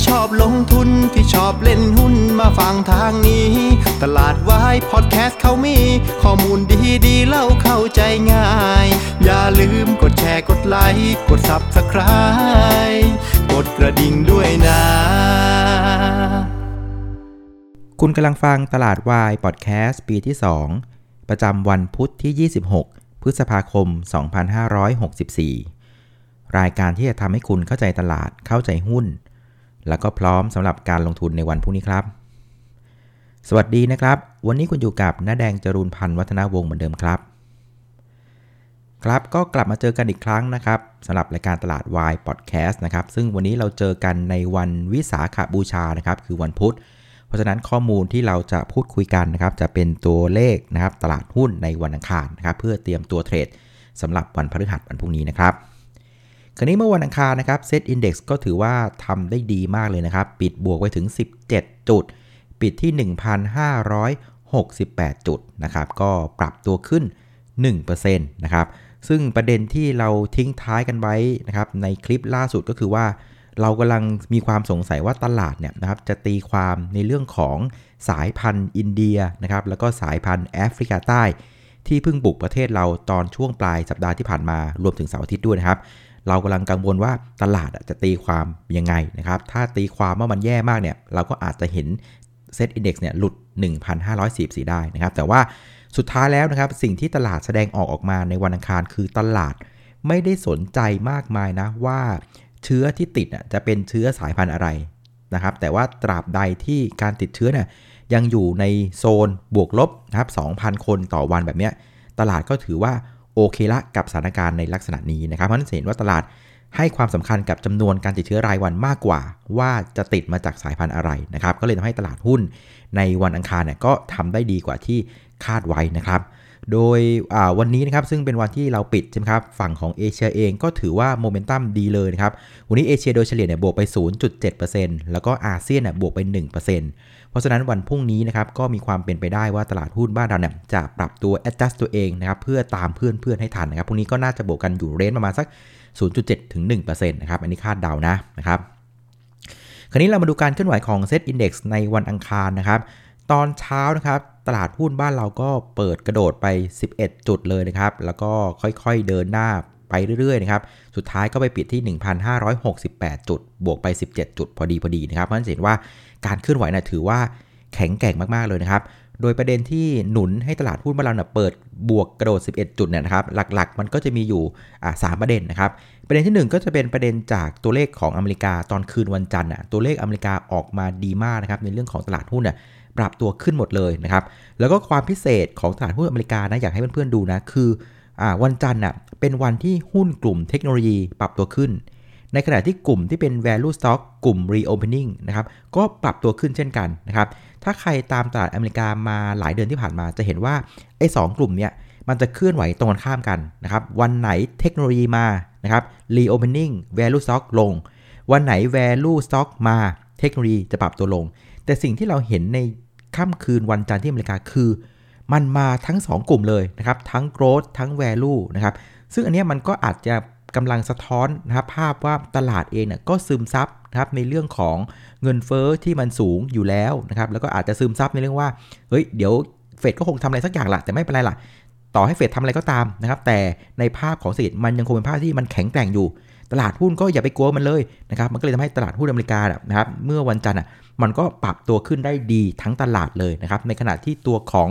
ที่ชอบลงทุนที่ชอบเล่นหุ้นมาฟังทางนี้ ตลาดวายพอดแคสต์เขามี ข้อมูลดีดีเล่าเข้าใจง่าย อย่าลืมกดแชร์กดไลค์กด Subscribe กดกระดิ่งด้วยนะ คุณกำลังฟังตลาดวายพอดแคสต์ปีที่ 2 ประจำวันพุทธที่ 26 พฤษภาคม 2564 รายการที่จะทำให้คุณเข้าใจตลาดเข้าใจหุ้น แล้วก็พร้อมสำหรับการลงทุนในวันพรุ่งนี้ครับ สวัสดีนะครับ วันนี้คุณอยู่กับน้าแดงจรูนพันธ์วัฒนาวงศ์เหมือนเดิมครับ ครับก็กลับมาเจอกันอีกครั้งนะครับสำหรับรายการตลาดวายพอดแคสต์นะครับ ซึ่งวันนี้เราเจอกันในวันวิสาขบูชานะครับ คือวันพุธ เพราะฉะนั้นข้อมูลที่เราจะพูดคุยกันนะครับ จะเป็นตัวเลขนะครับ ตลาดหุ้นในวันอังคารนะครับ เพื่อเตรียมตัวเทรดสำหรับวันพฤหัสวันพรุ่งนี้นะครับ คราวนี้เมื่อวันอังคารนะครับเซตอินดี x ก็ถือว่าทำได้ดีมากเลยนะครับ ปิดบวกไปถึง 17 จุด ปิดที่ 1,568 จุดนะครับ ก็ปรับตัวขึ้น 1%นะครับ ซึ่งประเด็นที่เราทิ้งท้ายกันไว้นะครับ ในคลิปล่าสุดก็คือว่า เรากำลังมีความสงสัยว่าตลาดเนี่ยนะครับ จะตีความในเรื่องของสายพันธุ์อินเดียนะครับ แล้วก็สายพันธุ์แอฟริกาใต้ ที่เพิ่งบุกประเทศเราตอนช่วงปลายสัปดาห์ที่ผ่านมารวมถึงเสาร์อาทิตย์ด้วยนะครับ เรากำลังกังวลว่าตลาดจะตีความยังไงนะครับ ถ้าตีความว่ามันแย่มากเนี่ย เราก็อาจจะเห็นเซตอินดี x เนี่ยหลุด 1,544 ได้นะครับ แต่ว่าสุดท้ายแล้วนะครับ สิ่งที่ตลาดแสดงออกออกมาในวันอังคารคือตลาดไม่ได้สนใจมากมายนะว่าเชื้อที่ติดจะเป็นเชื้อสายพันธุ์อะไรนะครับ แต่ว่าตราบใดที่การติดเชื้อเนี่ยยังอยู่ในโซนบวกลบนะครับ 2,000 คนต่อวันแบบเนี้ยตลาดก็ถือว่า โอเคละกับสถานการณ์ในลักษณะนี้นะครับเพราะฉะนั้นเห็นว่าตลาดให้ความสำคัญกับจำนวนการติดเชื้อรายวันมากกว่า ว่าจะติดมาจากสายพันธุ์อะไรนะครับ ก็เลยทำให้ตลาดหุ้นในวันอังคารเนี่ยก็ทำได้ดีกว่าที่คาดไว้นะครับ โดยวันนี้นะครับซึ่งเป็นวันที่เราปิดใช่ไหมครับฝั่งของเอเชียเองก็ถือว่าโมเมนตัมดีเลยนะครับวันนี้เอเชียโดยเฉลี่ยเนี่ยบวกไป 0.7%แล้วก็อาเซียนเนี่ยบวกไป 1%เพราะฉะนั้นวันพรุ่งนี้นะครับก็มีความเป็นไปได้ว่าตลาดหุ้นบ้านเราเนี่ยจะปรับตัว adjust ตัวเองนะครับเพื่อตามเพื่อนเพื่อนให้ทันนะครับพรุ่งนี้ก็น่าจะบวกกันอยู่เรนประมาณสัก 0.7 ถึง 1%นะครับอันนี้คาดเดานะนะครับคราวนี้เรามาดูการเคลื่อนไหวของ Set Index ในวันอังคารนะครับ ตอนเช้านะครับตลาดหุ้นบ้านเราก็เปิดกระโดดไป 11 จุดเลยนะครับ แล้วก็ค่อยๆเดินหน้าไปเรื่อยๆนะครับ สุดท้ายก็ไปปิดที่ 1,568 จุด บวกไป 17 จุดพอดีพอดีนะครับ เพราะฉะนั้นเห็นว่าการเคลื่อนไหวนะถือว่าแข็งแกร่งมากๆเลยนะครับ โดยประเด็นที่หนุนให้ตลาดหุ้นบ้านเราเนะเปิดบวกกระโดด 11 จุดเนี่ยนะครับ หลักๆ มันก็จะมีอยู่สามประเด็นนะครับ ประเด็นที่ 1 ก็จะเป็นประเด็นจากตัวเลขของอเมริกาตอนคืนวันจันทร์นะตัวเลขอเมริกาออกมาดีมากนะครับในเรื่องของตลาดหุ้นน่ะ ปรับตัวขึ้นหมดเลยนะครับ แล้วก็ความพิเศษของตลาดหุ้นอเมริกานะอยากให้เพื่อนๆดูนะ คืออวันจันทร์น่ะเป็นวันที่หุ้นกลุ่มเทคโนโลยีปรับตัวขึ้น ในขณะที่กลุ่มที่เป็น value stock กลุ่ม reopening นะครับก็ปรับตัวขึ้นเช่นกันนะครับ ถ้าใครตามตลาดอเมริกามาหลายเดือนที่ผ่านมาจะเห็นว่าไอ้สกลุ่มเนี้ยมันจะเคลื่อนไหวตรงกันข้ามกันนะครับ วันไหนเทคโนโลยีมานะครับ reopening value stock ลง วันไหน value stock มาเทคโนโลยีจะปรับตัวลง แต่สิ่งที่เราเห็นในค่ำคืนวันจันทร์ที่อเมริกาคือ มันมาทั้ง 2 กลุ่มเลยนะครับ ทั้ง growth ทั้ง value นะครับ ซึ่งอันนี้มันก็อาจจะกำลังสะท้อนนะครับภาพว่าตลาดเองเนี่ยก็ซึมซับนะครับในเรื่องของเงินเฟอ้อที่มันสูงอยู่แล้วนะครับแล้วก็อาจจะซึมซับในเรื่องว่าเฮ้ยเดี๋ยวเฟดก็คงทำอะไรสักอย่างละแต่ไม่เป็นไรล่ะต่อให้เฟดทำอะไรก็ตามนะครับแต่ในภาพของเศรษฐกิจมันยังคงเป็นภาพที่มันแข็งแกร่งอยู่ ตลาดหุ้นก็อย่าไปกลัวมันเลยนะครับมันก็เลยทำให้ตลาดหุ้นอเมริกานะครับเมื่อวันจันทร์มันก็ปรับตัวขึ้นได้ดีทั้งตลาดเลยนะครับในขณะที่ตัวของ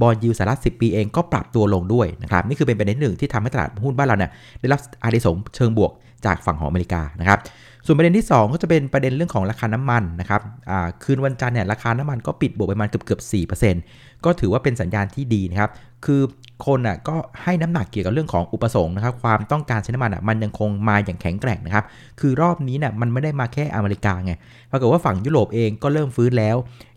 บอลยูสารัฐ10 ปีเองก็ปรับตัวลงด้วยนะครับนี่คือเป็นประเด็นหนึ่งที่ทำให้ตลาดหุ้นบ้านเราเนี่ยได้รับอานิสงส์เชิงบวกจากฝั่งของอเมริกานะครับ ส่วนประเด็นที่ 2 ก็จะเป็นประเด็นเรื่องของราคาน้ำมันนะครับคืนวันจันทร์เนี่ยราคาน้ำมันก็ปิดบวกไปประมาณเกือบเกือบ4%ก็ถือว่าเป็นสัญญาณที่ดีนะครับคือคนอะก็ให้น้ำหนักเกี่ยวกับเรื่องของอุปสงค์นะครับความต้องการใช้น้ำมันอะมันยังคงมาอย่างแข็งแกร่งนะครับคือรอบนี้เนี่ยมันไม่ได้มาแค่อเมริกาไงปรากฏว่าฝั่งยุโรปเองก็เริ่มฟื้นแล้ว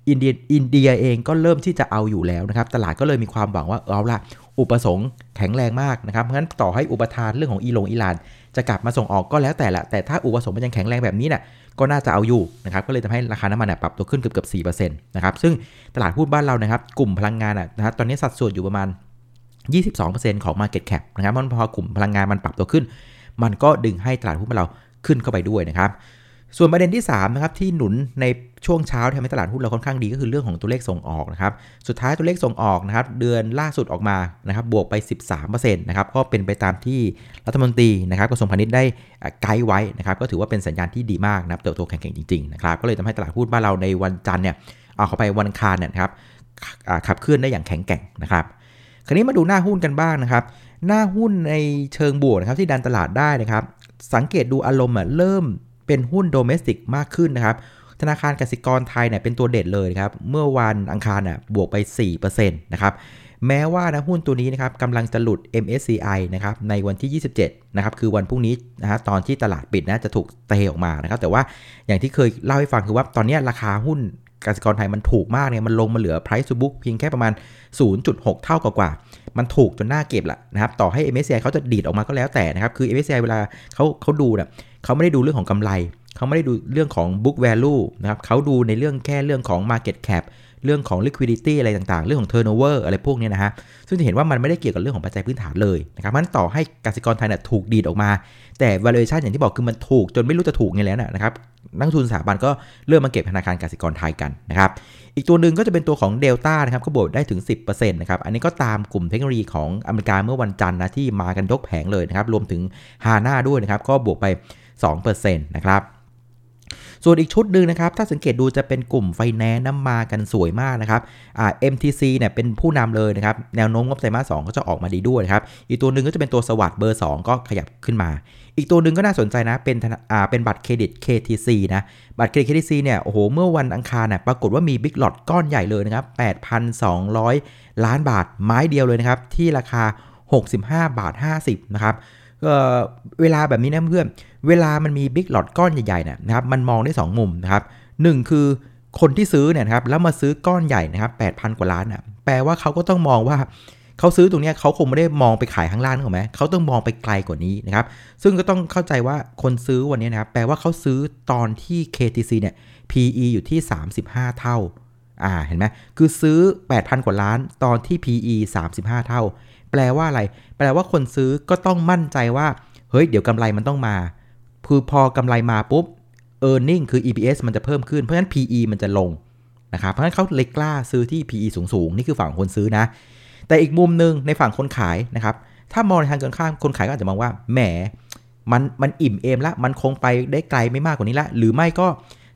อินเดียอินเดียเองก็เริ่มที่จะเอาอยู่แล้วนะครับตลาดก็เลยมีความหวังว่าเอาละอุปสงค์แข็งแรงมากนะครับเพราะฉะนั้นต่อให้อุปทานเรื่องของอีหลงอิหร่าน จะกลับมาส่งออกก็แล้วแต่ละแต่ถ้าอุปสงค์มันยังแข็งแรงแบบนี้เนี่ยก็น่าจะเอาอยู่นะครับก็เลยทำให้ราคาน้ำมันปรับตัวขึ้นเกือบเกือบสี่เปอร์เซ็นต์นะครับซึ่งตลาดหุ้นบ้านเรานะครับกลุ่มพลังงานนะฮะตอนนี้สัดส่วนอยู่ประมาณ 22%ของ Market Cap นะครับมันพอกลุ่มพลังงานมันปรับตัวขึ้น มันก็ดึงให้ตลาดหุ้นเราขึ้นเข้าไปด้วยนะครับ ส่วนประเด็นที่3นะครับที่หนุนในช่วงเช้าทำให้ตลาดหุ้นเราค่อนข้างดีก็คือเรื่องของตัวเลขส่งออกนะครับ สุดท้ายตัวเลขส่งออกนะครับเดือนล่าสุดออกมานะครับบวกไป 13%นะครับก็เป็นไปตามที่รัฐมนตรีนะครับกระทรวงพาณิชย์ได้ไกด์ไว้นะครับก็ถือว่าเป็นสัญญาณที่ดีมากนะครับเติบโตแข็งๆจริงๆนะครับก็เลยทำให้ตลาดหุ้นบ้านเราในวันจันทร์เนี่ยเอาเข้าไปวันคารเนี่ยครับขับเคลื่อนได้อย่างแข็งแกร่งนะครับคราวนี้มาดูหน้าหุ้นกันบ้างนะครับหน้าหุ้นในเชิงบวกนะครับที่ดันตลาดได้นะครับสังเกตดูอารมณ์เริ่ม เป็นหุ้นโดเมสติกมากขึ้นนะครับ ธนาคารกสิกรไทยเนี่ยเป็นตัวเด่นเลยครับ เมื่อวันอังคารน่ะบวกไป 4%นะครับแม้ว่านะหุ้นตัวนี้นะครับกำลังจะหลุด MSCI นะครับในวันที่ 27 นะครับคือวันพรุ่งนี้นะฮะตอนที่ตลาดปิดนะจะถูกเตะออกมานะครับ แต่ว่าอย่างที่เคยเล่าให้ฟังคือว่าตอนนี้ราคาหุ้นกสิกรไทยมันถูกมากเนี่ยมันลงมาเหลือ price to book เพียงแค่ประมาณ 0.6 เท่ากว่ามันถูกจนน่าเก็บละนะครับต่อให้ MSCI เขาจะดีดออกมาก็แล้วแต่นะครับคือ MSCI เวลาเขาเขาดูเนี่ย เขาไม่ได้ดูเรื่องของกำไร เขาไม่ได้ดูเรื่องของ book value นะครับเขาดูในเรื่องแค่เรื่องของ market cap เรื่องของ liquidity อะไรต่างๆ เรื่องของ turnover อะไรพวกนี้นะฮะ ซึ่งจะเห็นว่ามันไม่ได้เกี่ยวกับเรื่องของปัจจัยพื้นฐานเลยนะครับมันต่อให้กสิกรไทยเนี่ยถูกดีดออกมา แต่ valuation อย่างที่บอกคือมันถูกจนไม่รู้จะถูกไงแล้วนะครับนักทุนสถาบันก็เริ่มมาเก็บธนาคารกสิกรไทยกันนะครับ อีกตัวหนึ่งก็จะเป็นตัวของเดลต้านะครับก็บวกได้ถึง 10%นะครับ อันนี้ก็ตามกลุ่มเทคโนโลยีของอเมริกาเมื่อวันจันทร์นะที่มากันยกแผงเลยนะครับ รวมถึงฮาน่าด้วยนะครับ ก็บวกไป 2%นะครับส่วนอีกชุดหนึ่งนะครับ ถ้าสังเกตดูจะเป็นกลุ่มไฟแนนซ์น้ำมากันสวยมากนะครับอ่า MTC เนี่ยเป็นผู้นำเลยนะครับ แนวโน้มงบไตรมาสสก็จะออกมาดีด้วยนะครับ อีกตัวหนึ่งก็จะเป็นตัวสวัสด์เบอร์ 2 ก็ขยับขึ้นมา อีกตัวหนึ่งก็น่าสนใจนะ เป็นอ่าเป็นบัตรเครดิต KTC นะ บัตรเครดิต KTC เนี่ย โอ้โห เมื่อวันอังคารน่ะปรากฏว่ามีบิ๊กหลอดก้อนใหญ่เลยนะครับ 8,200 ล้านบาทไม้เดียวเลยนะครับ ที่ราคา 65 บาท 50 นะครับ เวลาแบบนี้นะเพื่อน เวลามันมีบิ๊กหลอดก้อนใหญ่ๆนะครับ มันมองได้ 2 มุมนะครับหนึ่งคือคนที่ซื้อเนี่ยครับแล้วมาซื้อก้อนใหญ่นะครับ8,000กว่าล้านอะแปลว่าเขาก็ต้องมองว่าเขาซื้อตรงนี้เขาคงไม่ได้มองไปขายข้างล่างถูกไหมเขาต้องมองไปไกลกว่านี้นะครับ ซึ่งก็ต้องเข้าใจว่าคนซื้อวันนี้นะครับ แปลว่าเขาซื้อตอนที่ KTC เนี่ย PE อยู่ที่ 35 เท่า อ่า เห็นไหมคือซื้อ 8,000 กว่าล้านตอนที่ PE 35 เท่า แปลว่าอะไร แปลว่าคนซื้อก็ต้องมั่นใจว่า เฮ้ย เดี๋ยวกำไรมันต้องมา คือพอกำไรมาปุ๊บ e a r n i n g คือ EPS มันจะเพิ่มขึ้น เพราะฉะนั้น PE มันจะลงนะครับ เพราะฉะนั้นเขาเลยกล้าซื้อที่ PE สูงๆ นี่คือฝั่งคนซื้อนะ แต่อีกมุมหนึ่งในฝั่งคนขายนะครับ ถ้ามองในทางกันข้าม คนขายก็อาจจะมองว่า แหม มัน มันอิ่มเอมละ มันคงไปได้ไกลไม่มากกว่านี้ละ หรือไม่ก็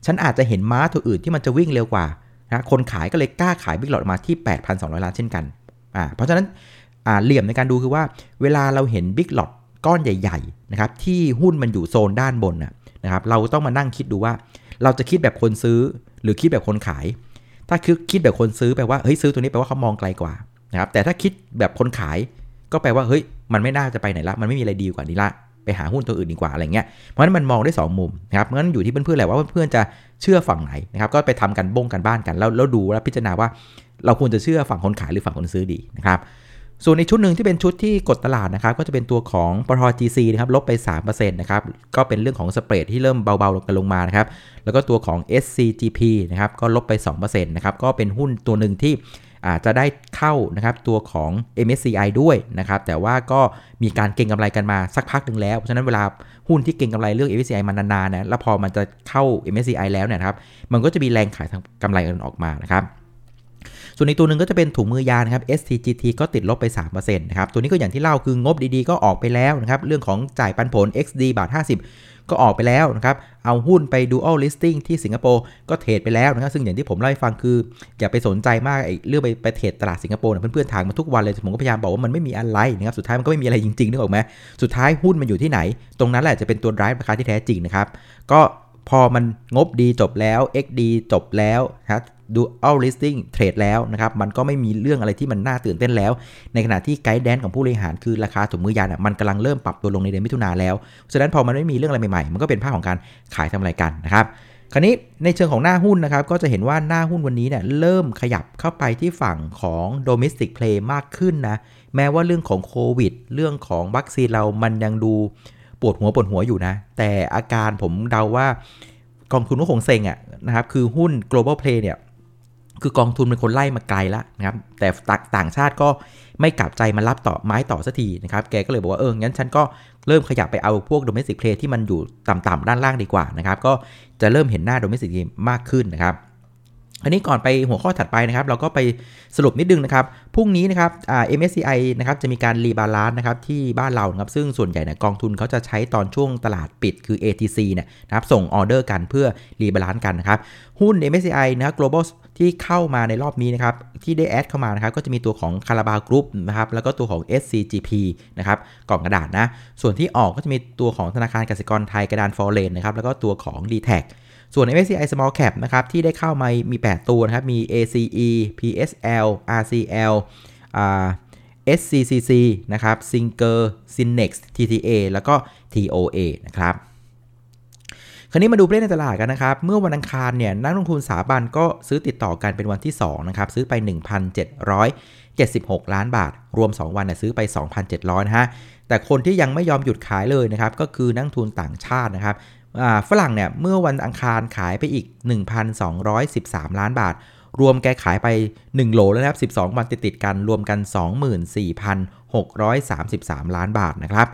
ฉันอาจจะเห็นม้าตัวอื่นที่มันจะวิ่งเร็วกว่านะ คนขายก็เลยกล้าขายบิ๊กหลอดมาที่ 8,200 ล้านเช่นกัน อ่า เพราะฉะนั้นอ่า เหลี่ยมในการดูคือว่าเวลาเราเห็นบิ๊กหลอดก้อนใหญ่ๆนะครับที่หุ้นมันอยู่โซนด้านบนนะครับเราต้องมานั่งคิดดูว่า เราจะคิดแบบคนซื้อหรือคิดแบบคนขาย ถ้าคือคิดแบบคนซื้อแปลว่าเฮ้ยซื้อตัวนี้แปลว่าเขามองไกลกว่านะครับแต่ถ้าคิดแบบคนขายก็แปลว่าเฮ้ยมันไม่น่าจะไปไหนละ มันไม่มีอะไรดีกว่านี้ละไปหาหุ้นตัวอื่นดีกว่าอะไรเงี้ย เพราะฉะนั้นมันมองได้ 2 มุมนะครับเพราะฉะนั้นอยู่ที่เพื่อนๆแหละว่าเพื่อนๆจะเชื่อฝั่งไหนนะครับ ก็ไปทำกันบ้งกันบ้านกันแล้วแล้วดูแล้วพิจารณาว่า เราควรจะเชื่อฝั่งคนขายหรือฝั่งคนซื้อดีนะครับ ส่วนในชุดหนึ่งที่เป็นชุดที่กดตลาดนะครับก็จะเป็นตัวของปตท GC นะครับลบไป 3%นะครับก็เป็นเรื่องของสเปรดที่เริ่มเบาๆลงกันลงมานะครับแล้วก็ตัวของ SCGP นะครับก็ลบไป2%นะครับก็เป็นหุ้นตัวหนึ่งที่อาจจะได้เข้านะครับตัวของ MSCI ด้วยนะครับแต่ว่าก็มีการเก็งกำไรกันมาสักพักหนึ่งแล้ว เพราะฉะนั้นเวลาหุ้นที่เก็งกำไรเรื่อง MSCI มานานๆนะแล้วพอมันจะเข้า MSCI แล้วเนี่ยครับมันก็จะมีแรงขายทางกำไรกันออกมานะครับ ส่วนอีกตัวหนึ่งก็จะเป็นถุงมือยางนะครับ STGT ก็ติดลบไป3%นะครับตัวนี้ก็อย่างที่เล่าคืองบดีๆก็ออกไปแล้วนะครับเรื่องของจ่ายปันผล XD บาท 50 ก็ออกไปแล้วนะครับเอาหุ้นไป dual listing ที่สิงคโปร์ก็เทรดไปแล้วนะครับซึ่งอย่างที่ผมเล่าให้ฟังคือ อย่าไปสนใจมากไอ้เรื่องไปไปเทรดตลาดสิงคโปร์เพื่อนๆทางมาทุกวันเลยผมก็พยายามบอกว่ามันไม่มีอะไรนะครับสุดท้ายมันก็ไม่มีอะไรจริงๆนึกออกไหมสุดท้ายหุ้นมันอยู่ที่ไหน ตรงนั้นแหละจะเป็นตัว drive ราคาที่แท้จริงนะครับก็พอมันงบดีจบแล้ว XD จบแล้วครั dual listing trade แล้วนะครับ มันก็ไม่มีเรื่องอะไรที่มันน่าตื่นเต้นแล้ว ในขณะที่ guidance ของผู้บริหารคือราคาถุงมือยางมันกำลังเริ่มปรับตัวลงในเดือนมิถุนาแล้ว ฉะนั้นพอมันไม่มีเรื่องอะไรใหม่ๆ มันก็เป็นภาพของการขายทำกำไรกันนะครับ คราวนี้ในเชิงของหน้าหุ้นนะครับ ก็จะเห็นว่าหน้าหุ้นวันนี้เนี่ยเริ่มขยับเข้าไปที่ฝั่งของ domestic play มากขึ้นนะ แม้ว่าเรื่องของโควิด เรื่องของวัคซีนเรามันยังดูปวดหัวปวดหัวอยู่นะ แต่อาการผมเดาว่ากองทุนก็คงเซ็งอะนะครับ คือหุ้น global play เนี่ย คือกองทุนเป็นคนไล่มาไกลแล้วนะครับ แต่ต่างชาติก็ไม่กลับใจมารับต่อไม้ต่อสักทีนะครับ แกก็เลยบอกว่าเออ งั้นฉันก็เริ่มขยับไปเอาพวก domestic play ที่มันอยู่ต่ำๆด้านล่างดีกว่านะครับ ก็จะเริ่มเห็นหน้า domestic มากขึ้นนะครับอันนี้ก่อนไปหัวข้อถัดไปนะครับ เราก็ไปสรุปนิดนึงนะครับพรุ่งนี้นะครับอ่า MSCI นะครับจะมีการ rebalance นะครับที่บ้านเราครับซึ่งส่วนใหญ่เนี่ยกองทุนเขาจะใช้ตอนช่วงตลาดปิดคือ ATC เนี่ยนะครับส่งออเดอร์กันเพื่อrebalance กันนะครับ หุ้น MSCI นะ global ที่เข้ามาในรอบนี้นะครับที่ได้ add เข้ามานะครับก็จะมีตัวของคาราบาวกรุ๊ปนะครับแล้วก็ตัวของ SCGP นะครับกล่องกระดาษนะส่วนที่ออกก็จะมีตัวของธนาคารกสิกรไทยกระดาน foreign นะครับแล้วก็ตัวของ d t แทส่วน MSCI Small Cap นะครับที่ได้เข้ามามี 8 ตัวนะครับมี ACE PSL RCL อ่า SCCC นะครับ Singer Synex TTA แล้วก็ TOA นะครับ คราวนี้มาดูเลขในตลาดกันนะครับ เมื่อวันอังคารเนี่ยนักลงทุนสถาบันก็ซื้อติดต่อกันเป็นวันที่2นะครับซื้อไป 1,776 ล้านบาท รวม 2 วันนะซื้อไป 2,700นะฮะแต่คนที่ยังไม่ยอมหยุดขายเลยนะครับก็คือนักทุนต่างชาตินะครับฝรั่งเนี่ยเมื่อวันอังคารขายไปอีก 1,213 ล้านบาท รวมแกขายไป 1 โหลแล้วนะครับ12 วันติดติดกันรวมกัน 24,633 ล้านบาทนะครับ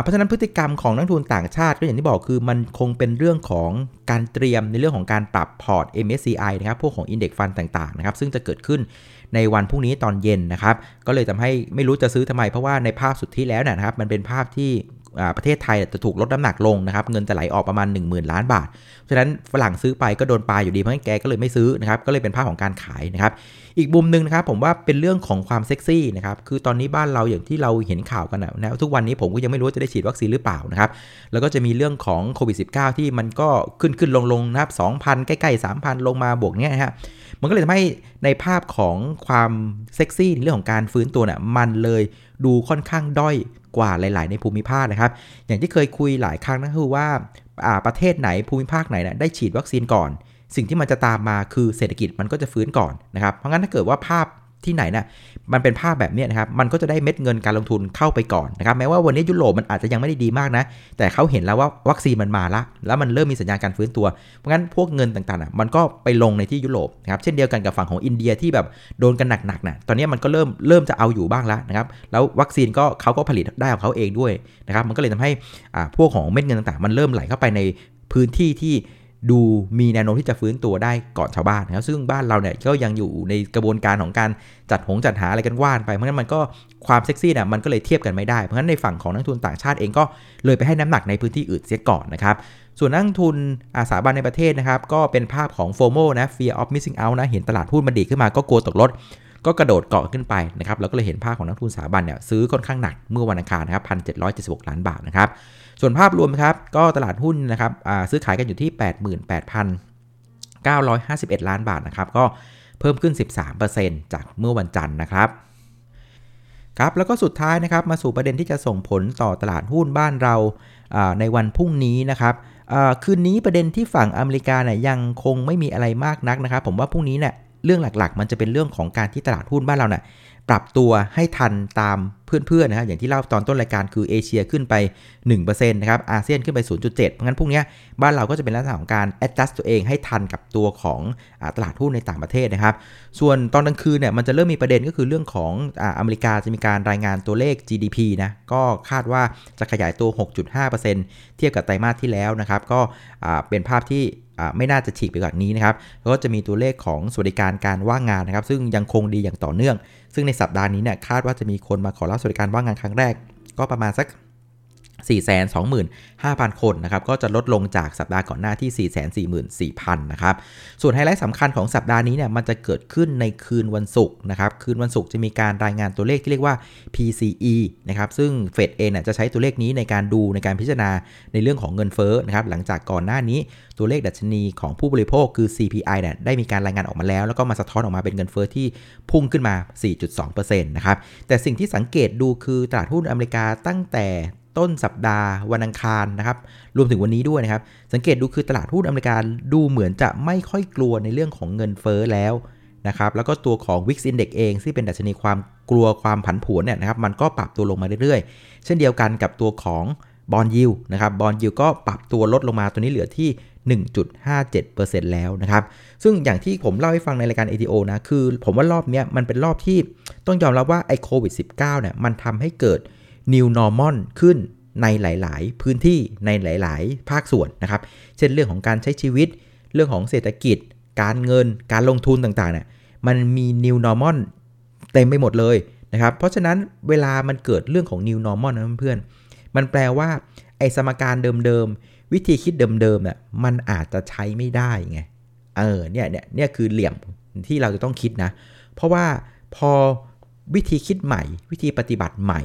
เพราะฉะนั้นพฤติกรรมของนักทุนต่างชาติก็อย่างที่บอกคือมันคงเป็นเรื่องของการเตรียมในเรื่องของการปรับพอร์ต MSCI นะครับพวกของ Index Fund ต่างๆนะครับซึ่งจะเกิดขึ้นในวันพรุ่งนี้ตอนเย็นนะครับก็เลยทำให้ไม่รู้จะซื้อทำไมเพราะว่าในภาพสุดที่แล้วนะครับมันเป็นภาพที่ ประเทศไทยจะถูกลดน้ำหนักลงนะครับเงินจะไหลออกประมาณ 10,000 ล้านบาทเพราะฉะนั้นฝรั่งซื้อไปก็โดนปลายอยู่ดีเพราะงั้นแกก็เลยไม่ซื้อนะครับก็เลยเป็นภาพของการขายนะครับอีกมุมหนึ่งนะครับผมว่าเป็นเรื่องของความเซ็กซี่นะครับคือตอนนี้บ้านเราอย่างที่เราเห็นข่าวกันนะทุกวันนี้ผมก็ยังไม่รู้จะได้ฉีดวัคซีนหรือเปล่านะครับแล้วก็จะมีเรื่องของโควิด -19 ที่มันก็ขึ้นขึ้นลงลงนะครับ2,000 ใกล้ๆ 3,000 ลงมาบวกเนี้ยฮะมันก็เลยทำให้ในภาพของความเซ็กซี่ในเรื่องของการฟื้นตัวเนี่ยมันเลยดูค่อนข้างด้อย กว่าหลาย ๆ ในภูมิภาคนะครับ อย่างที่เคยคุยหลายครั้งนะคือว่าประเทศไหนภูมิภาคไหนนะได้ฉีดวัคซีนก่อน สิ่งที่มันจะตามมาคือเศรษฐกิจมันก็จะฟื้นก่อนนะครับ เพราะงั้นถ้าเกิดว่าภาพ ที่ไหนนะ่ะมันเป็นภาพแบบนี้นะครับมันก็จะได้เม็ดเงินการลงทุนเข้าไปก่อนนะครับแม้ว่าวันนี้ยุโรปมันอาจจะยังไม่ได้ดีมากนะ แต่เขาเห็นแล้วว่าวัคซีนมันมาละ แล้วมันเริ่มมีสัญญาณการฟื้นตัว เพราะงั้นพวกเงินต่างๆอะมันก็ไปลงในที่ยุโรปนะครับเช่นเดียวกันกับฝั่งของอินเดียที่แบบโดนกันหนักๆนะตอนนี้มันก็เริ่มเริ่มจะเอาอยู่บ้างแล้วนะครับแล้ววัคซีนก็เขาก็ผลิตได้ของเขาเองด้วยนะครับมันก็เลยทำให้อ่าพวกของเม็ดเงินต่างๆ มันเริ่มไหลเข้าไปในพื้นที่ที่ ดูมีแนวโน้มที่จะฟื้นตัวได้ก่อนชาวบ้านนะครับซึ่งบ้านเราเนี่ยก็ยังอยู่ในกระบวนการของการจัดหงจัดหาอะไรกันว่านไป เพราะฉะนั้นมันก็ความเซ็กซี่เนี่ยมันก็เลยเทียบกันไม่ได้ เพราะฉะนั้นในฝั่งของนักทุนต่างชาติเองก็เลยไปให้น้ำหนักในพื้นที่อื่นเสียก่อนนะครับส่วนนักทุนอาสาบันในประเทศนะครับก็เป็นภาพของโฟโมนะ fear of missing out นะเห็นตลาดหุ้นมันดีขึ้นมาก็กลัวตกรถก็กระโดดเกาะขึ้นไปนะครับแล้วก็เลยเห็นภาพของนักทุนสถาบันเนี่ยซื้อค่อนข้างหนักเมื่อวันอังคารนะครับพันเล้านบาทนะครับ ส่วนภาพรวมครับก็ตลาดหุ้นนะครับซื้อขายกันอยู่ที่ 88,951 ล้านบาทนะครับก็เพิ่มขึ้น 13%จากเมื่อวันจันทร์นะครับครับแล้วก็สุดท้ายนะครับมาสู่ประเด็นที่จะส่งผลต่อตลาดหุ้นบ้านเราในวันพรุ่งนี้นะครับคืนนี้ประเด็นที่ฝั่งอเมริกาเนี่ยยังคงไม่มีอะไรมากนักนะครับ ผมว่าพรุ่งนี้เนี่ยเรื่องหลักๆ มันจะเป็นเรื่องของการที่ตลาดหุ้นบ้านเราเนี่ย ปรับตัวให้ทันตามเพื่อนๆนะครับอย่างที่เล่าตอนต้นรายการคือเอเชียขึ้นไป 1%นะครับอาเซียนขึ้นไป 0.7 เพราะงั้นพวกนี้บ้านเราก็จะเป็นลักษณะของการ adjust ตัวเองให้ทันกับตัวของตลาดหุ้นในต่างประเทศนะครับ ส่วนตอนกลางคืนเนี่ยมันจะเริ่มมีประเด็นก็คือเรื่องของอเมริกาจะมีการรายงานตัวเลข GDP นะก็คาดว่าจะขยายตัว 6.5%เทียบกับไตรมาสที่แล้วนะครับก็เป็นภาพที่ ไม่น่าจะฉีกไปกว่านี้นะครับแล้วก็จะมีตัวเลขของสวัสดิการการว่างงานนะครับ ซึ่งยังคงดีอย่างต่อเนื่อง ซึ่งในสัปดาห์นี้เนี่ยคาดว่าจะมีคนมาขอรับสวัสดิการว่างงานครั้งแรก ก็ประมาณสัก 425,000 คนนะครับ ก็จะลดลงจากสัปดาห์ก่อนหน้าที่ 444,000 นะครับ ส่วนไฮไลท์สำคัญของสัปดาห์นี้เนี่ย มันจะเกิดขึ้นในคืนวันศุกร์นะครับ คืนวันศุกร์จะมีการรายงานตัวเลขที่เรียกว่า PCE นะครับ ซึ่งเฟดเองเนี่ยจะใช้ตัวเลขนี้ในการดูในการพิจารณาในเรื่องของเงินเฟ้อนะครับ หลังจากก่อนหน้านี้ตัวเลขดัชนีของผู้บริโภคคือ CPI เนี่ยได้มีการรายงานออกมาแล้ว แล้วก็มาสะท้อนออกมาเป็นเงินเฟ้อที่พุ่งขึ้นมา 4.2%นะครับ แต่สิ่งที่สังเกตดูคือตลาดหุ้นอเมริกาตั้งแต่ ต้นสัปดาห์วันอังคารนะครับ รวมถึงวันนี้ด้วยนะครับ สังเกตดูคือตลาดหุ้นอเมริกาดูเหมือนจะไม่ค่อยกลัวในเรื่องของเงินเฟ้อแล้วนะครับแล้วก็ตัวของ Wix Index เองที่เป็นดัชนีความกลัวความผันผวนเนี่ยนะครับมันก็ปรับตัวลงมาเรื่อยๆ เช่นเดียวกันกับตัวของบอลยิวนะครับบอลยิวก็ปรับตัวลดลงมาตัวนี้เหลือที่ 1.57%แล้วนะครับซึ่งอย่างที่ผมเล่าให้ฟังในรายการ ATO นะคือผมว่ารอบนี้มันเป็นรอบที่ต้องยอมรับว่าไอ้โควิด -19 เนี่ยมันทำให้เกิด new normal ขึ้นในหลาย ๆ พื้นที่ในหลาย ๆ ภาคส่วนนะครับ เช่นเรื่องของการใช้ชีวิต เรื่องของเศรษฐกิจ การเงิน การลงทุนต่างๆเนี่ยมันมี new normal เต็มไปหมดเลยนะครับ เพราะฉะนั้นเวลามันเกิดเรื่องของ new normal นะเพื่อนมันแปลว่าไอสมการเดิม ๆ วิธีคิดเดิมๆเนี่ยมันอาจจะใช้ไม่ได้ไง เออ เนี่ยเนี่ยเนี่ยคือเหลี่ยมที่เราจะต้องคิดนะ เพราะว่าพอวิธีคิดใหม่ วิธีปฏิบัติใหม่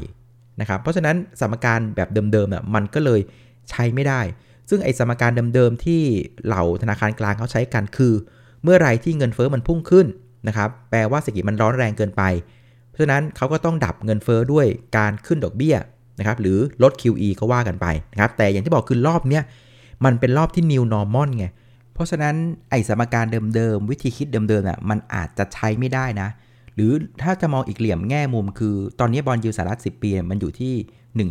นะครับ เพราะฉะนั้นสมการแบบเดิมๆเนี่ยมันก็เลยใช้ไม่ได้ ซึ่งไอ้สมการเดิมๆที่เหล่าธนาคารกลางเขาใช้กันคือ เมื่อไรที่เงินเฟอ้อมันพุ่งขึ้นนะครับ แปลว่าเศรษฐกิจมันร้อนแรงเกินไป เพราะฉะนั้นเขาก็ต้องดับเงินเฟอ้อด้วยการขึ้นดอกเบี้ยนะครับ หรือลด QE ก็ว่ากันไปนะครับ แต่อย่างที่บอกคือรอบเนี้ยมันเป็นรอบที่ new normal ไง เพราะฉะนั้นไอ้สมการเดิมๆวิธีคิดเดิมๆอะมันอาจจะใช้ไม่ได้นะ หรือถ้าจะมองอีกเหลี่ยมแง่มุมคือ ตอนนี้บอลยูสหรัฐ10 ปีมันอยู่ที่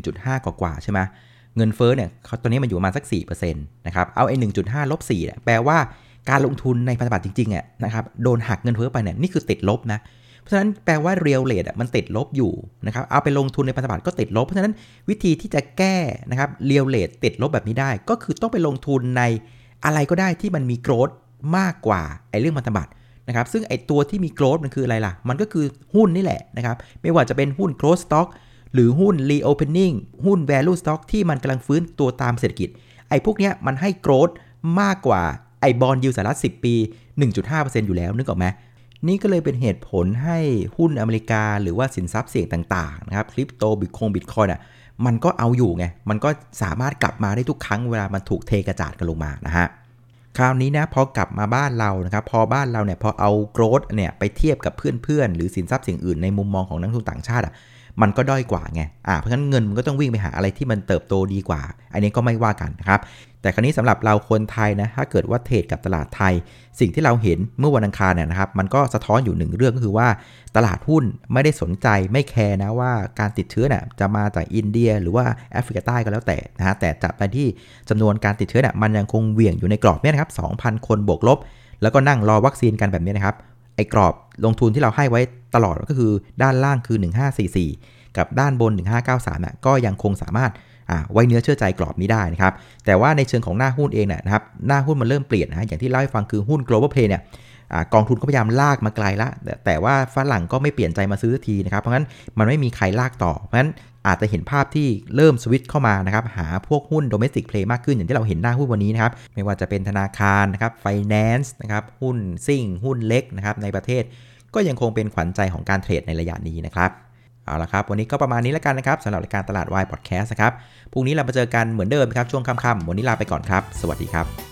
1.5 กว่าๆใช่ไหมเงินเฟ้อเนี่ยเขาตอนนี้มันอยู่ประมาณสัก4%นะครับเอาไอ้1.5ลบ4เนี่ยแปลว่าการลงทุนในพันธบัตรจริงๆอะนะครับโดนหักเงินเฟ้อไปเนี่ยนี่คือติดลบนะเพราะฉะนั้นแปลว่า real rate อะมันติดลบอยู่นะครับเอาไปลงทุนในพันธบัตรก็ติดลบ เพราะฉะนั้นวิธีที่จะแก้นะครับ real rate ติดลบแบบนี้ได้ ก็คือต้องไปลงทุนในอะไรก็ได้ที่มันมีโกรดมากกว่าไอ้เรื่องพันธบัตร นะครับซึ่งไอ้ตัวที่มี growth มันคืออะไรล่ะ มันก็คือหุ้นนี่แหละนะครับไม่ว่าจะเป็นหุ้น growth stock หรือหุ้น reopening หุ้น value stock ที่มันกำลังฟื้นตัวตามเศรษฐกิจ ไอ้พวกเนี้ยมันให้ growth มากกว่าไอ้บอลยูสหรัฐ10 ปี 1.5%อยู่แล้วนึกออกไหมนี่ก็เลยเป็นเหตุผลให้หุ้นอเมริกาหรือว่าสินทรัพย์เสี่ยงต่างๆนะครับคริปโตบิตคงบิตคอยอะมันก็เอาอยู่ไง มันก็สามารถกลับมาได้ทุกครั้งเวลามันถูกเทกระจาดกันลงมานะฮะ คราวนี้นะพอกลับมาบ้านเรานะครับพอบ้านเราเนี่ยพอเอาโกรดเนี่ยไปเทียบกับเพื่อนๆ หรือสินทรัพย์สิ่งอื่นในมุมมองของนักลงทุนต่างชาติอะมันก็ด้อยกว่าไงอ่าเพราะฉะนั้นเงินมันก็ต้องวิ่งไปหาอะไรที่มันเติบโตดีกว่า อันนี้ก็ไม่ว่ากันนะครับ แต่คราวนี้สำหรับเราคนไทยนะถ้าเกิดว่าเทรดกับตลาดไทย สิ่งที่เราเห็นเมื่อวันอังคารเนี่ยนะครับมันก็สะท้อนอยู่หนึ่งเรื่องก็คือว่า ตลาดหุ้นไม่ได้สนใจไม่แคร์นะว่าการติดเชื้อเนี่ยจะมาจากอินเดียหรือว่าแอฟริกาใต้ก็แล้วแต่นะฮะแต่จับไปที่จำนวนการติดเชื้อเนี่ยมันยังคงเหวี่ยงอยู่ในกรอบเนี่ยนะครับ2,000 คนบวกลบ แล้วก็นั่งรอวัคซีนกันแบบนี้นะครับไอ้กรอบลงทุนที่เราให้ไว้ตลอดก็คือด้านล่างคือ 1544 กับด้านบน 1593น่ะก็ยังคงสามารถ ไว้เนื้อเชื่อใจกรอบนี้ได้นะครับ แต่ว่าในเชิงของหน้าหุ้นเองเนี่ยนะครับ หน้าหุ้นมันเริ่มเปลี่ยนนะอย่างที่เล่าให้ฟังคือหุ้น global play เนี่ยกองทุนก็พยายามลากมาไกลละ แต่ว่าฝรั่งก็ไม่เปลี่ยนใจมาซื้อทีนะครับ เพราะงั้นมันไม่มีใครลากต่อ เพราะฉะนั้นอาจจะเห็นภาพที่เริ่มสวิตช์เข้ามานะครับ หาพวกหุ้น domestic play มากขึ้นอย่างที่เราเห็นหน้าหุ้นวันนี้นะครับ ไม่ว่าจะเป็นธนาคารนะครับ finance นะครับหุ้นซิ่ง หุ้นเล็กนะครับในประเทศ ก็ยังคงเป็นขวัญใจของการเทรดในระยะนี้นะครับ เอาละครับ วันนี้ก็ประมาณนี้แล้วกันนะครับสำหรับรายการตลาดวายพอดแคสต์นะครับ พรุ่งนี้เรามาเจอกันเหมือนเดิมครับช่วงค่ำๆวันนี้ลาไปก่อนครับ สวัสดีครับ